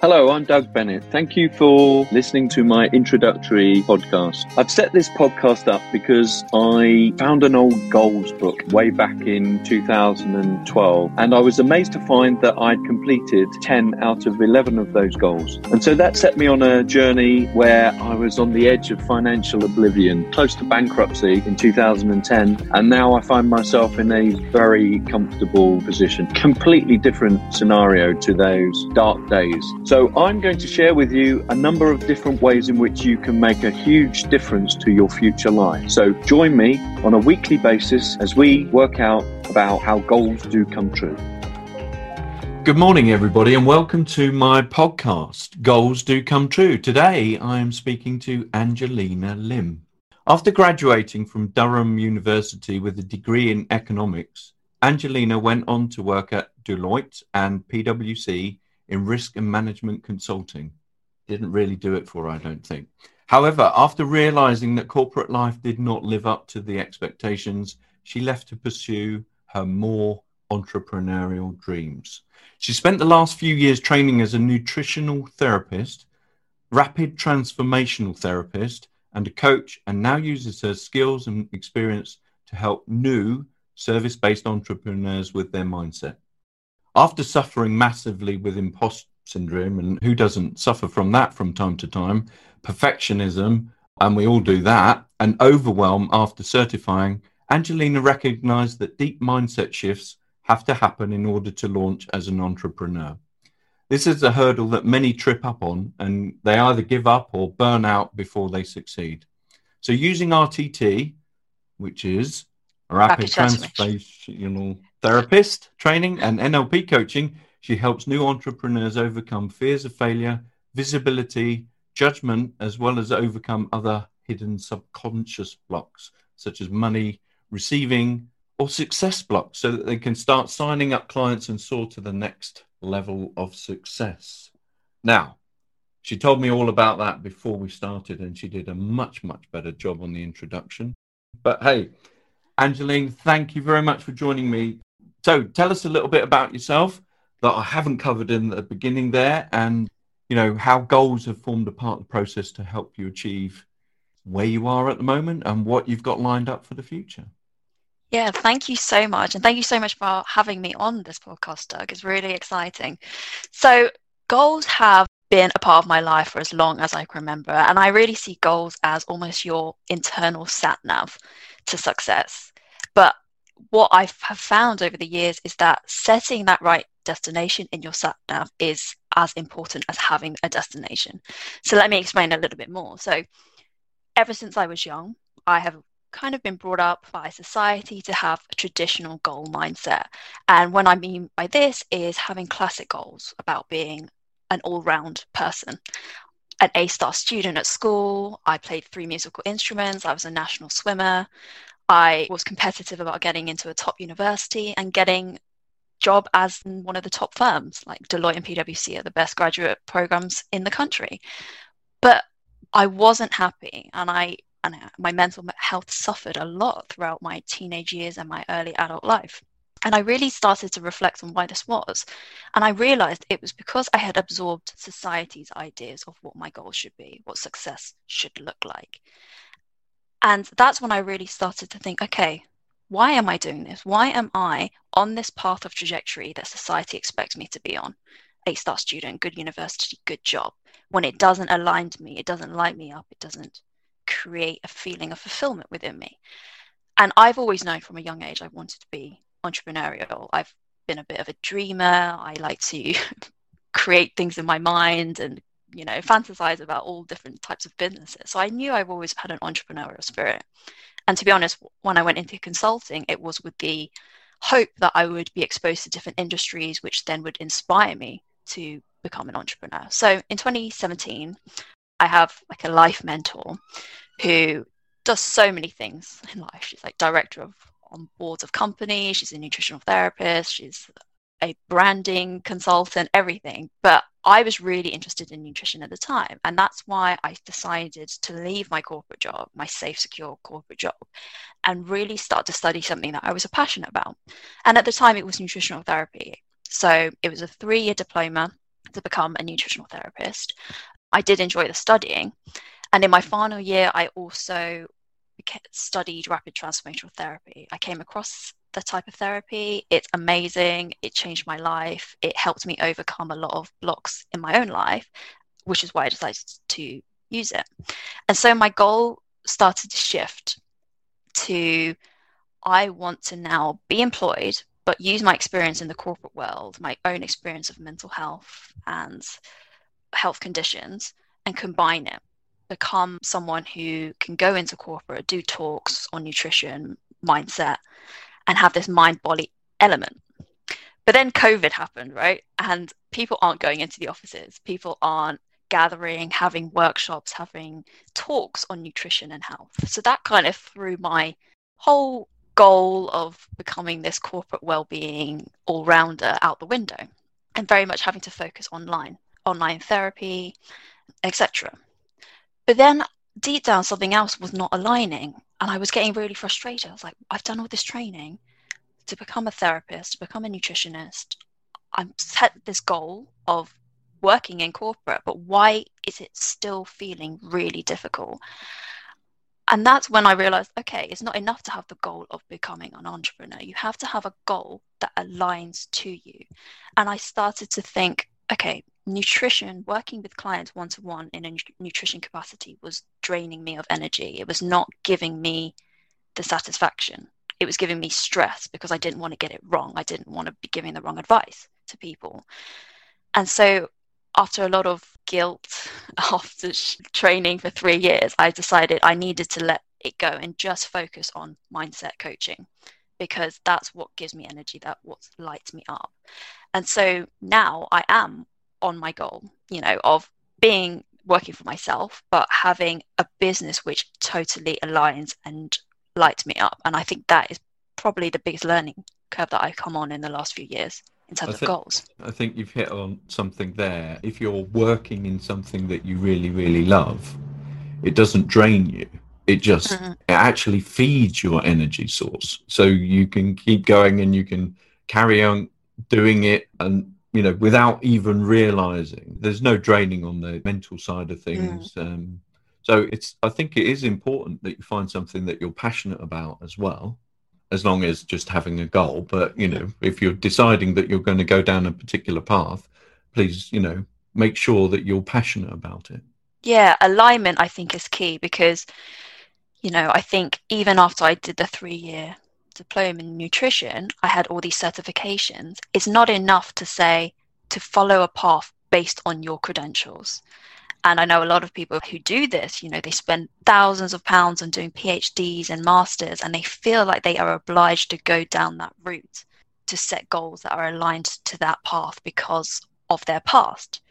Hello, I'm Doug Bennett. Thank you for listening to my introductory podcast. I've set this podcast up because I found an old goals book way back in 2012, and I was amazed to find that I'd completed 10 out of 11 of those goals. And so that set me on a journey where I was on the edge of financial oblivion, close to bankruptcy in 2010, and now I find myself in a very comfortable position. Completely different scenario to those dark days. So, I'm going to share with you a number of different ways in which you can make a huge difference to your future life. So, join me on a weekly basis as we work out about how goals do come true. Good morning, everybody, and welcome to my podcast, Goals Do Come True. Today, I am speaking to Angelina Lim. After graduating from Durham University with a degree in economics, Angelina went on to work at Deloitte and PwC in risk and management consulting. Didn't really do it for her, I don't think. However, after realizing that corporate life did not live up to the expectations, she left to pursue her more entrepreneurial dreams. She spent the last few years training as a nutritional therapist, rapid transformational therapist, and a coach, and now uses her skills and experience to help new service based entrepreneurs with their mindset after suffering massively with imposter syndrome, and who doesn't suffer from that from time to time, perfectionism, and we all do that, and overwhelm after certifying, Angelina recognized that deep mindset shifts have to happen in order to launch as an entrepreneur. This is a hurdle that many trip up on, and they either give up or burn out before they succeed. So, using RTT, which is rapid, rapid transformational therapist training and NLP coaching, she helps new entrepreneurs overcome fears of failure, visibility, judgment, as well as overcome other hidden subconscious blocks, such as money, receiving, or success blocks, so that they can start signing up clients and soar to the next level of success. Now, she told me all about that before we started, and she did a much, much better job on the introduction. But hey, Angeline, thank you very much for joining me so tell us a little bit about yourself that I haven't covered in the beginning there, and you know how goals have formed a part of the process to help you achieve where you are at the moment and what you've got lined up for the future. Yeah, thank you so much. And thank you so much for having me on this podcast, Doug. It's really exciting. So, goals have been a part of my life for as long as I can remember. And I really see goals as almost your internal sat nav to success. But what I have found over the years is that setting that right destination in your sat nav is as important as having a destination. So let me explain a little bit more. So ever since I was young, I have kind of been brought up by society to have a traditional goal mindset. And what I mean by this is having classic goals about being an all round person. An A star student at school, I played three musical instruments, I was a national swimmer, I was competitive about getting into a top university and getting a job as one of the top firms like Deloitte and PwC are the best graduate programs in the country. But I wasn't happy and I and my mental health suffered a lot throughout my teenage years and my early adult life. And I really started to reflect on why this was. And I realized it was because I had absorbed society's ideas of what my goals should be, what success should look like. And that's when I really started to think, okay, why am I doing this? Why am I on this path of trajectory that society expects me to be on? A star student, good university, good job. When it doesn't align to me, it doesn't light me up, it doesn't create a feeling of fulfillment within me. And I've always known from a young age I wanted to be entrepreneurial. I've been a bit of a dreamer. I like to create things in my mind and you know, fantasize about all different types of businesses. So I knew I've always had an entrepreneurial spirit. And to be honest, when I went into consulting, it was with the hope that I would be exposed to different industries, which then would inspire me to become an entrepreneur. So in 2017, I have like a life mentor who does so many things in life. She's like director of on boards of companies, she's a nutritional therapist, she's a branding consultant, everything. But I was really interested in nutrition at the time. And that's why I decided to leave my corporate job, my safe, secure corporate job, and really start to study something that I was passionate about. And at the time, it was nutritional therapy. So it was a three year diploma. to become a nutritional therapist. I did enjoy the studying. And in my final year, I also studied rapid transformational therapy. I came across the type of therapy. It's amazing. It changed my life. It helped me overcome a lot of blocks in my own life, which is why I decided to use it. And so my goal started to shift to I want to now be employed, but use my experience in the corporate world, my own experience of mental health and health conditions, and combine it. Become someone who can go into corporate, do talks on nutrition, mindset, and have this mind body element. But then COVID happened, right? And people aren't going into the offices, people aren't gathering, having workshops, having talks on nutrition and health. So that kind of threw my whole goal of becoming this corporate well-being all-rounder out the window and very much having to focus online online therapy etc but then deep down something else was not aligning and i was getting really frustrated i was like i've done all this training to become a therapist to become a nutritionist i've set this goal of working in corporate but why is it still feeling really difficult and that's when I realized, okay, it's not enough to have the goal of becoming an entrepreneur. You have to have a goal that aligns to you. And I started to think, okay, nutrition, working with clients one to one in a nutrition capacity was draining me of energy. It was not giving me the satisfaction. It was giving me stress because I didn't want to get it wrong. I didn't want to be giving the wrong advice to people. And so after a lot of guilt after training for three years, I decided I needed to let it go and just focus on mindset coaching because that's what gives me energy, that what lights me up. And so now I am on my goal, you know, of being working for myself, but having a business which totally aligns and lights me up. And I think that is probably the biggest learning curve that I've come on in the last few years in terms think, of goals. I think you've hit on something there. If you're working in something that you really, really love, it doesn't drain you. It just mm-hmm. it actually feeds your energy source. So you can keep going and you can carry on doing it and you know without even realizing there's no draining on the mental side of things. Mm. Um, so it's I think it is important that you find something that you're passionate about as well as long as just having a goal. But you know, if you're deciding that you're going to go down a particular path, please, you know, make sure that you're passionate about it. Yeah, alignment I think is key because, you know, I think even after I did the three year diploma in nutrition, I had all these certifications. It's not enough to say to follow a path based on your credentials. And I know a lot of people who do this, you know, they spend thousands of pounds on doing PhDs and masters, and they feel like they are obliged to go down that route to set goals that are aligned to that path because of their past.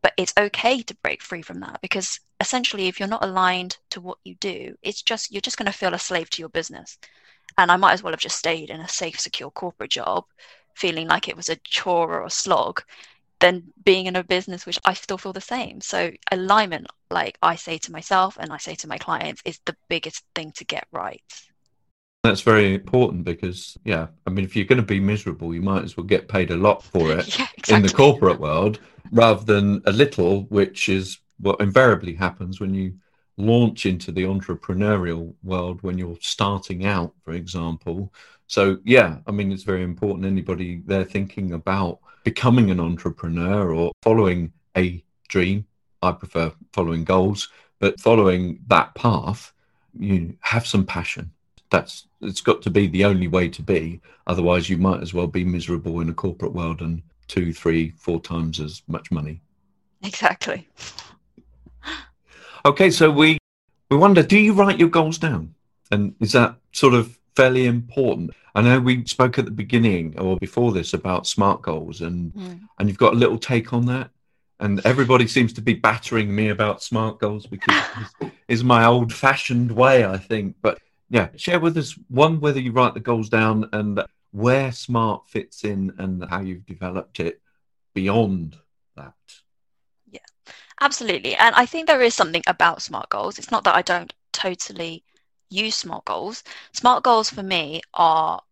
But it's okay to break free from that because essentially, if you're not aligned to what you do, it's just you're just going to feel a slave to your business. And I might as well have just stayed in a safe, secure corporate job, feeling like it was a chore or a slog than being in a business which I still feel the same. So alignment, like I say to myself and I say to my clients, is the biggest thing to get right. That's very important because, yeah, I mean, if you're going to be miserable, you might as well get paid a lot for it yeah, exactly. in the corporate world rather than a little, which is what invariably happens when you launch into the entrepreneurial world when you're starting out, for example. So, yeah, I mean, it's very important. Anybody there thinking about becoming an entrepreneur or following a dream. I prefer following goals, but following that path, you have some passion. That's it's got to be the only way to be. Otherwise, you might as well be miserable in a corporate world and two, three, four times as much money. Exactly. Okay, so we we wonder: Do you write your goals down? And is that sort of fairly important? I know we spoke at the beginning or before this about smart goals, and mm. and you've got a little take on that. And everybody seems to be battering me about smart goals because is my old-fashioned way, I think. But yeah, share with us one whether you write the goals down and where smart fits in and how you've developed it beyond that. Absolutely. And I think there is something about smart goals. It's not that I don't totally use smart goals. Smart goals for me are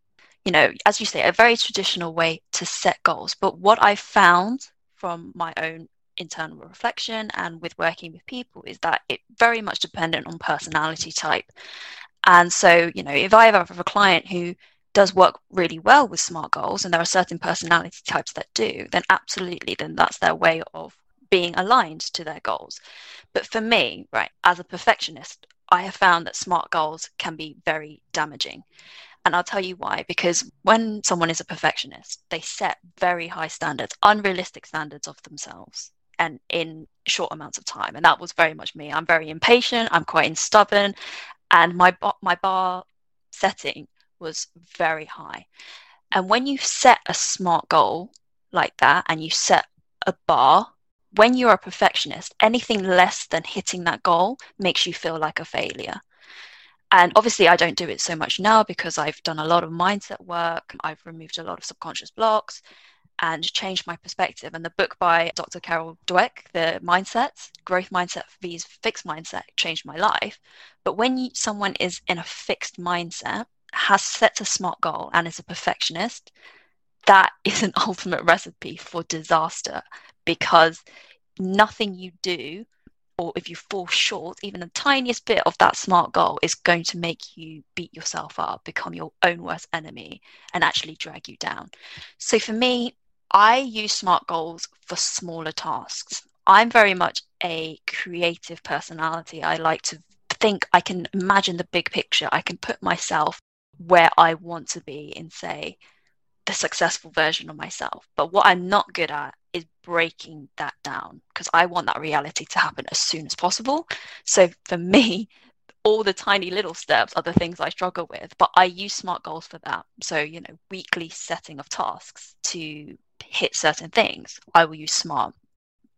you know, as you say, a very traditional way to set goals. But what I found from my own internal reflection and with working with people is that it very much dependent on personality type. And so, you know, if I ever have a client who does work really well with smart goals and there are certain personality types that do, then absolutely, then that's their way of being aligned to their goals. But for me, right, as a perfectionist, I have found that smart goals can be very damaging. And I'll tell you why. Because when someone is a perfectionist, they set very high standards, unrealistic standards of themselves and in short amounts of time. And that was very much me. I'm very impatient, I'm quite stubborn, and my, my bar setting was very high. And when you set a smart goal like that and you set a bar, when you're a perfectionist, anything less than hitting that goal makes you feel like a failure. And obviously, I don't do it so much now because I've done a lot of mindset work. I've removed a lot of subconscious blocks and changed my perspective. And the book by Dr. Carol Dweck, The Mindset, Growth Mindset vs Fixed Mindset, changed my life. But when you, someone is in a fixed mindset, has set a smart goal, and is a perfectionist, that is an ultimate recipe for disaster because nothing you do or if you fall short, even the tiniest bit of that smart goal is going to make you beat yourself up, become your own worst enemy, and actually drag you down. So for me, I use smart goals for smaller tasks. I'm very much a creative personality. I like to think I can imagine the big picture. I can put myself where I want to be in, say, the successful version of myself. But what I'm not good at is breaking that down because I want that reality to happen as soon as possible. So for me, all the tiny little steps are the things I struggle with, but I use smart goals for that. So, you know, weekly setting of tasks to hit certain things, I will use smart.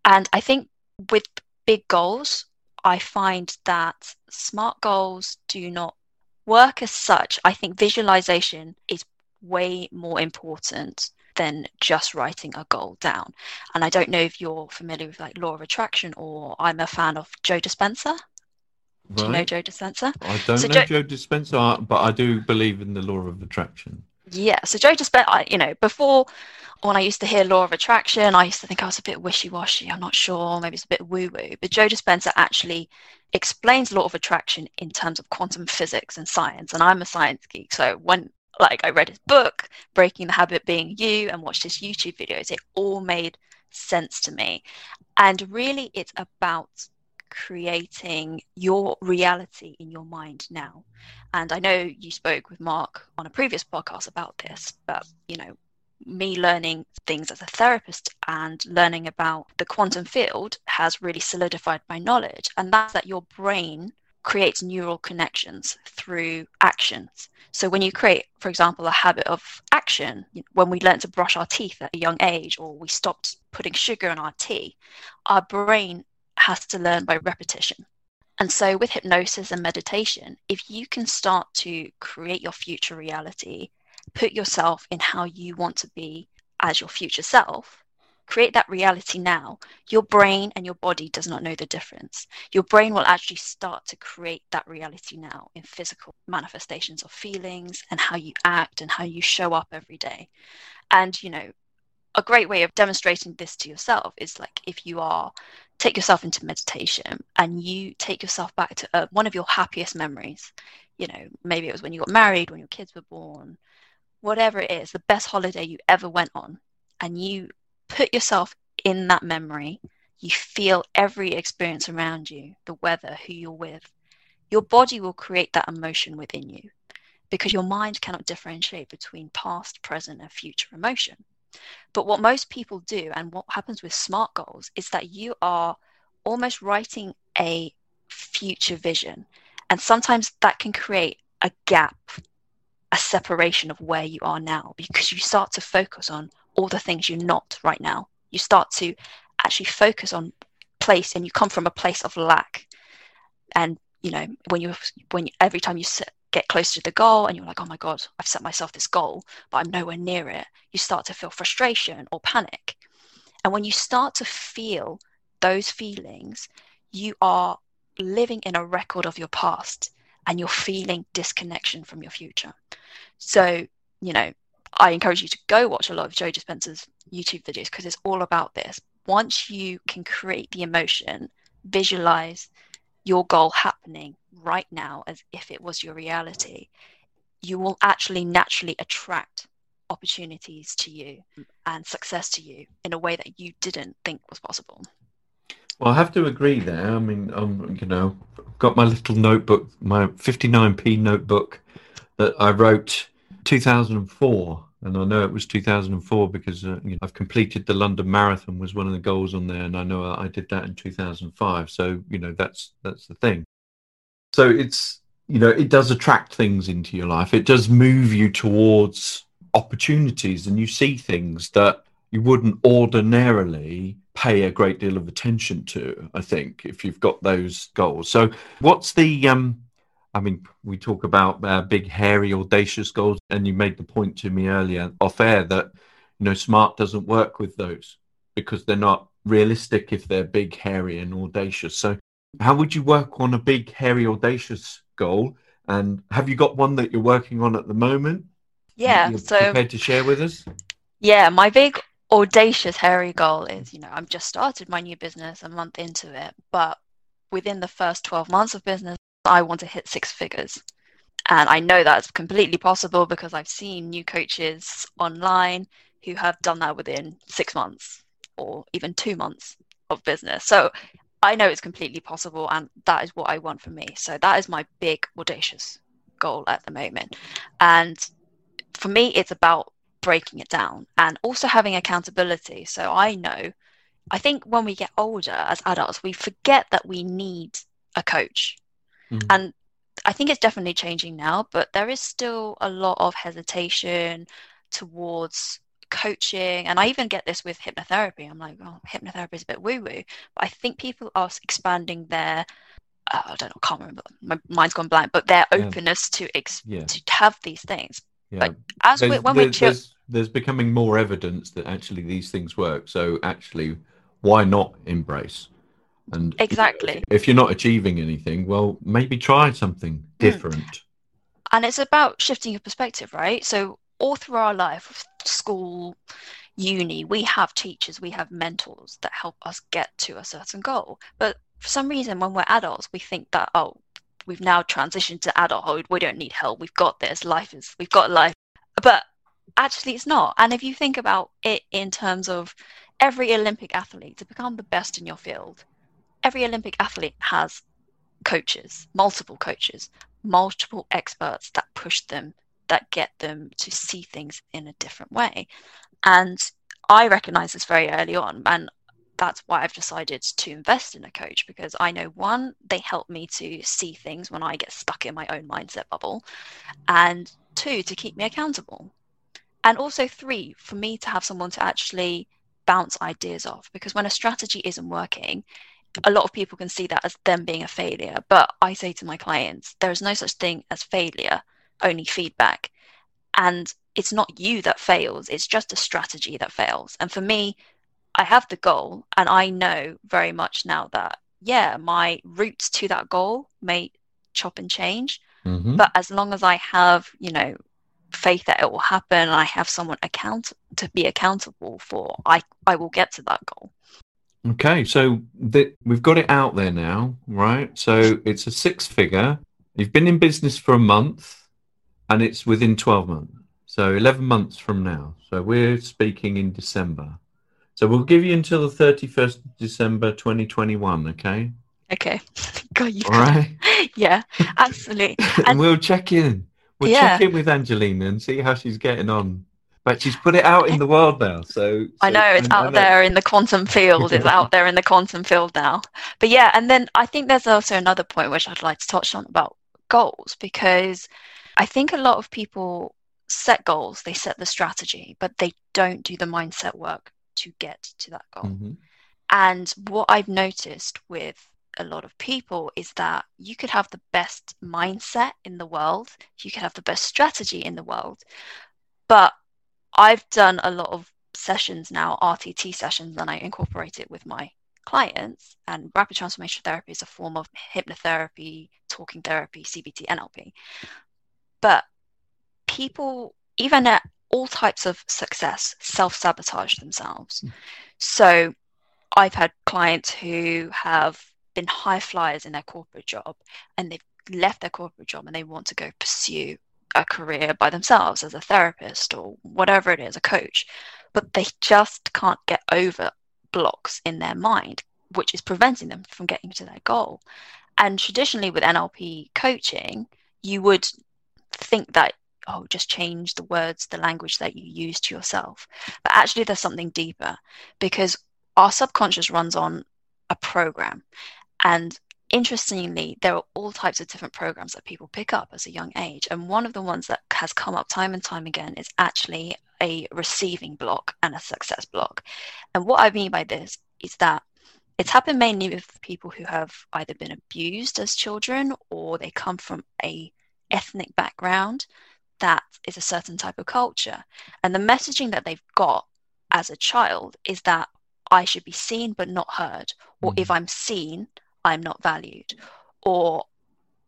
And I think with big goals, I find that smart goals do not work as such. I think visualization is way more important than just writing a goal down. And I don't know if you're familiar with like law of attraction or I'm a fan of Joe Dispenza. Right. Do you know Joe Dispenza? I don't so know Joe... Joe Dispenza, uh, but I do believe in the law of attraction. Yeah, so Joe Dispenza, you know, before when I used to hear law of attraction, I used to think I was a bit wishy-washy. I'm not sure, maybe it's a bit woo-woo. But Joe Dispenza actually explains law of attraction in terms of quantum physics and science. And I'm a science geek, so when like I read his book, Breaking the Habit Being You, and watched his YouTube videos. It all made sense to me. And really, it's about creating your reality in your mind now. And I know you spoke with Mark on a previous podcast about this, but you know, me learning things as a therapist and learning about the quantum field has really solidified my knowledge. And that's that your brain creates neural connections through actions. So when you create, for example, a habit of action, when we learn to brush our teeth at a young age or we stopped putting sugar in our tea, our brain has to learn by repetition. And so with hypnosis and meditation, if you can start to create your future reality, put yourself in how you want to be as your future self, create that reality now, your brain and your body does not know the difference. Your brain will actually start to create that reality now in physical manifestations of feelings and how you act and how you show up every day. And, you know, a great way of demonstrating this to yourself is like if you are take yourself into meditation and you take yourself back to uh, one of your happiest memories you know maybe it was when you got married when your kids were born whatever it is the best holiday you ever went on and you put yourself in that memory, you feel every experience around you, the weather, who you're with, your body will create that emotion within you because your mind cannot differentiate between past, present, and future emotion. But what most people do, and what happens with SMART goals, is that you are almost writing a future vision. And sometimes that can create a gap, a separation of where you are now, because you start to focus on all the things you're not right now. You start to actually focus on place and you come from a place of lack. And, you know, when you, when every time you sit, get close to the goal and you're like, oh my God, I've set myself this goal, but I'm nowhere near it, you start to feel frustration or panic. And when you start to feel those feelings, you are living in a record of your past and you're feeling disconnection from your future. So, you know, I encourage you to go watch a lot of Joe Dispenza's YouTube videos because it's all about this. Once you can create the emotion, visualize your goal happening right now as if it was your reality, you will actually naturally attract opportunities to you and success to you in a way that you didn't think was possible. Well, I have to agree there. I mean, um, you know, got my little notebook, my 59p notebook that I wrote 2004 and I know it was 2004 because uh, you know, I've completed the London Marathon was one of the goals on there, and I know I did that in 2005. So you know that's that's the thing. So it's you know it does attract things into your life. It does move you towards opportunities, and you see things that you wouldn't ordinarily pay a great deal of attention to. I think if you've got those goals. So what's the um I mean, we talk about uh, big, hairy, audacious goals, and you made the point to me earlier off air that you know smart doesn't work with those because they're not realistic if they're big, hairy, and audacious. So, how would you work on a big, hairy, audacious goal? And have you got one that you're working on at the moment? Yeah, so prepared to share with us. Yeah, my big audacious hairy goal is, you know, I've just started my new business a month into it, but within the first 12 months of business, I want to hit six figures. And I know that's completely possible because I've seen new coaches online who have done that within six months or even two months of business. So I know it's completely possible, and that is what I want for me. So that is my big, audacious goal at the moment. And for me, it's about breaking it down and also having accountability. So I know, I think when we get older as adults, we forget that we need a coach. Mm. And I think it's definitely changing now, but there is still a lot of hesitation towards coaching. And I even get this with hypnotherapy. I'm like, oh, hypnotherapy is a bit woo woo. But I think people are expanding their, uh, I don't know, I can't remember, my mind's gone blank, but their yeah. openness to ex- yeah. to have these things. Yeah. But as there's, we, when there's, we there's, there's becoming more evidence that actually these things work. So actually, why not embrace? And exactly. If you're not achieving anything, well, maybe try something hmm. different. Mm. And it's about shifting your perspective, right? So all through our life, school, uni, we have teachers, we have mentors that help us get to a certain goal. But for some reason, when we're adults, we think that, oh, we've now transitioned to adulthood. We don't need help. We've got this. Life is, we've got life. But actually, it's not. And if you think about it in terms of every Olympic athlete to become the best in your field, every Olympic athlete has coaches, multiple coaches, multiple experts that push them, that get them to see things in a different way. And I recognize this very early on. And that's why I've decided to invest in a coach because I know one, they help me to see things when I get stuck in my own mindset bubble, and two, to keep me accountable. And also, three, for me to have someone to actually bounce ideas off because when a strategy isn't working, a lot of people can see that as them being a failure. But I say to my clients, there is no such thing as failure, only feedback. And it's not you that fails, it's just a strategy that fails. And for me, I have the goal, and I know very much now that, yeah, my routes to that goal may chop and change. Mm-hmm. But as long as I have, you know, faith that it will happen and I have someone account to be accountable for, I, I will get to that goal. Okay, so the, we've got it out there now, right? So it's a six figure. You've been in business for a month and it's within 12 months. So 11 months from now. So we're speaking in December. So we'll give you until the 31st December 2021, okay? Okay. Got you. All right. yeah, absolutely. And, and, we'll check in. We'll yeah. check in with Angelina and see how she's getting on but she's put it out in the world now. So, so I know it's out there in the quantum field. It's out there in the quantum field now. But yeah, and then I think there's also another point which I'd like to touch on about goals because I think a lot of people set goals, they set the strategy, but they don't do the mindset work to get to that goal. Mm-hmm. And what I've noticed with a lot of people is that you could have the best mindset in the world, you could have the best strategy in the world, but I've done a lot of sessions now, RTT sessions, and I incorporate it with my clients. And rapid transformation therapy is a form of hypnotherapy, talking therapy, CBT, NLP. But people, even at all types of success self sabotage themselves. Mm. So I've had clients who have been high flyers in their corporate job and they've left their corporate job and they want to go pursue a career by themselves as a therapist or whatever it is, a coach, but they just can't get over blocks in their mind, which is preventing them from getting to their goal. And traditionally, with NLP coaching, you would think that oh just change the words the language that you use to yourself but actually there's something deeper because our subconscious runs on a program and interestingly there are all types of different programs that people pick up as a young age and one of the ones that has come up time and time again is actually a receiving block and a success block and what i mean by this is that it's happened mainly with people who have either been abused as children or they come from a ethnic background that is a certain type of culture. And the messaging that they've got as a child is that I should be seen but not heard, or mm. if I'm seen, I'm not valued, or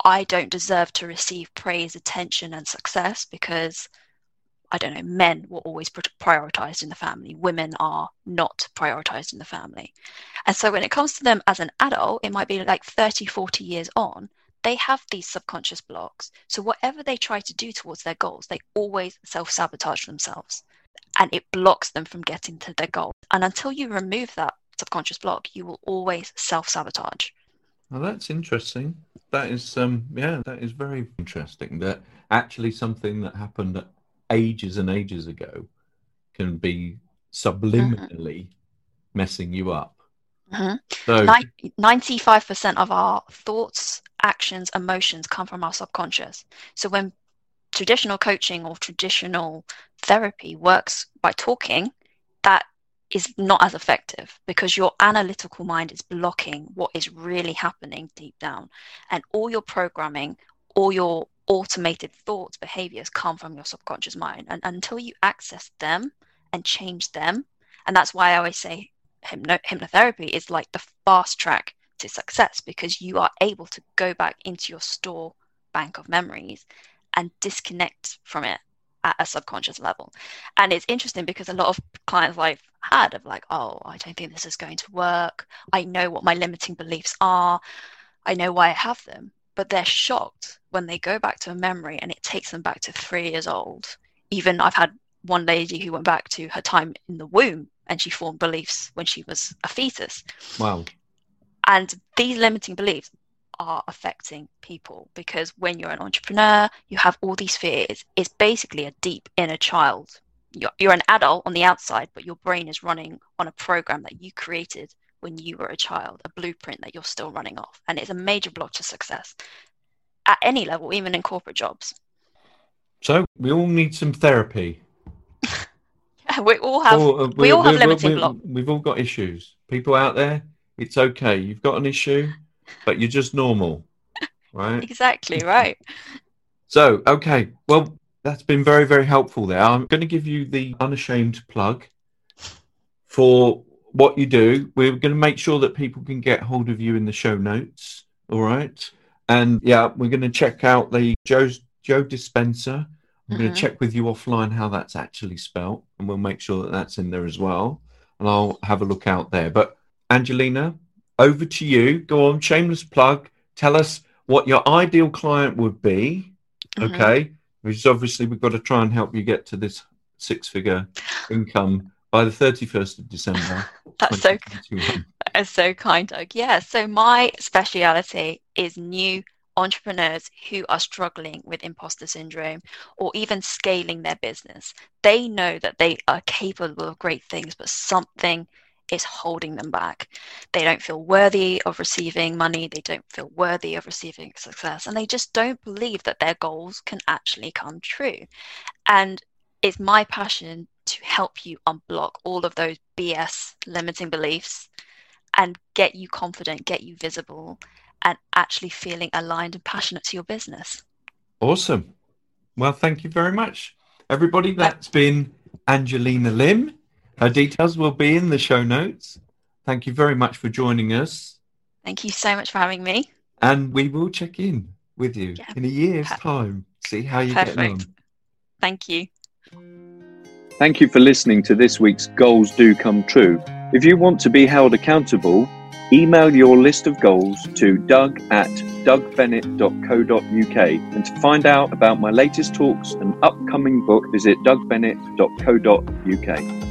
I don't deserve to receive praise, attention, and success because I don't know, men were always prioritized in the family, women are not prioritized in the family. And so when it comes to them as an adult, it might be like 30, 40 years on, they have these subconscious blocks. So whatever they try to do towards their goals, they always self sabotage themselves and it blocks them from getting to their goal. And until you remove that subconscious block, you will always self sabotage. Well, that's interesting. That is, um, yeah, that is very interesting. That actually something that happened ages and ages ago can be subliminally mm-hmm. messing you up. Mm-hmm. So, 95% of our thoughts, actions, emotions come from our subconscious. So when traditional coaching or traditional therapy works by talking, that is not as effective because your analytical mind is blocking what is really happening deep down. And all your programming, all your automated thoughts, behaviors come from your subconscious mind. And until you access them and change them, and that's why I always say hypno- hypnotherapy is like the fast track to success because you are able to go back into your store bank of memories and disconnect from it at a subconscious level. And it's interesting because a lot of clients I've had of like, oh, I don't think this is going to work. I know what my limiting beliefs are. I know why I have them. But they're shocked when they go back to a memory and it takes them back to three years old. Even I've had one lady who went back to her time in the womb and she formed beliefs when she was a fetus. Wow. And these limiting beliefs are affecting people because when you're an entrepreneur, you have all these fears. It's basically a deep inner child. You're, you're an adult on the outside, but your brain is running on a program that you created when you were a child, a blueprint that you're still running off. And it's a major block to success at any level, even in corporate jobs. So we all need some therapy. we all have uh, we all have limiting blocks. We've all got issues. People out there, it's okay. You've got an issue, but you're just normal, right? exactly right. So okay, well that's been very very helpful there. I'm going to give you the unashamed plug for what you do. We're going to make sure that people can get hold of you in the show notes. All right, and yeah, we're going to check out the Joe's Joe Dispenza. I'm mm-hmm. going to check with you offline how that's actually spelt, and we'll make sure that that's in there as well. And I'll have a look out there. But Angelina, over to you. Go on, shameless plug. Tell us what your ideal client would be. Mm-hmm. Okay, because obviously we've got to try and help you get to this six-figure income by the 31st of December. That's so, that's so kind, Doug. Yeah, so my speciality is new entrepreneurs who are struggling with imposter syndrome or even scaling their business. They know that they are capable of great things, but something is holding them back. They don't feel worthy of receiving money, they don't feel worthy of receiving success, and they just don't believe that their goals can actually come true. And it's my passion to help you unblock all of those BS limiting beliefs and get you confident, get you visible, and actually feeling aligned and passionate to your business. Awesome. Well, thank you very much. Everybody, that's been Angelina Lim. Her details will be in the show notes. Thank you very much for joining us. Thank you so much for having me. And we will check in with you yeah. in a year's time. See how you get Perfect. on. Thank you. Thank you for listening to this week's Goals Do Come True. If you want to be held accountable, email your list of goals to doug at dougbennett.co.uk. And to find out about my latest talks and upcoming book, visit dougbennett.co.uk.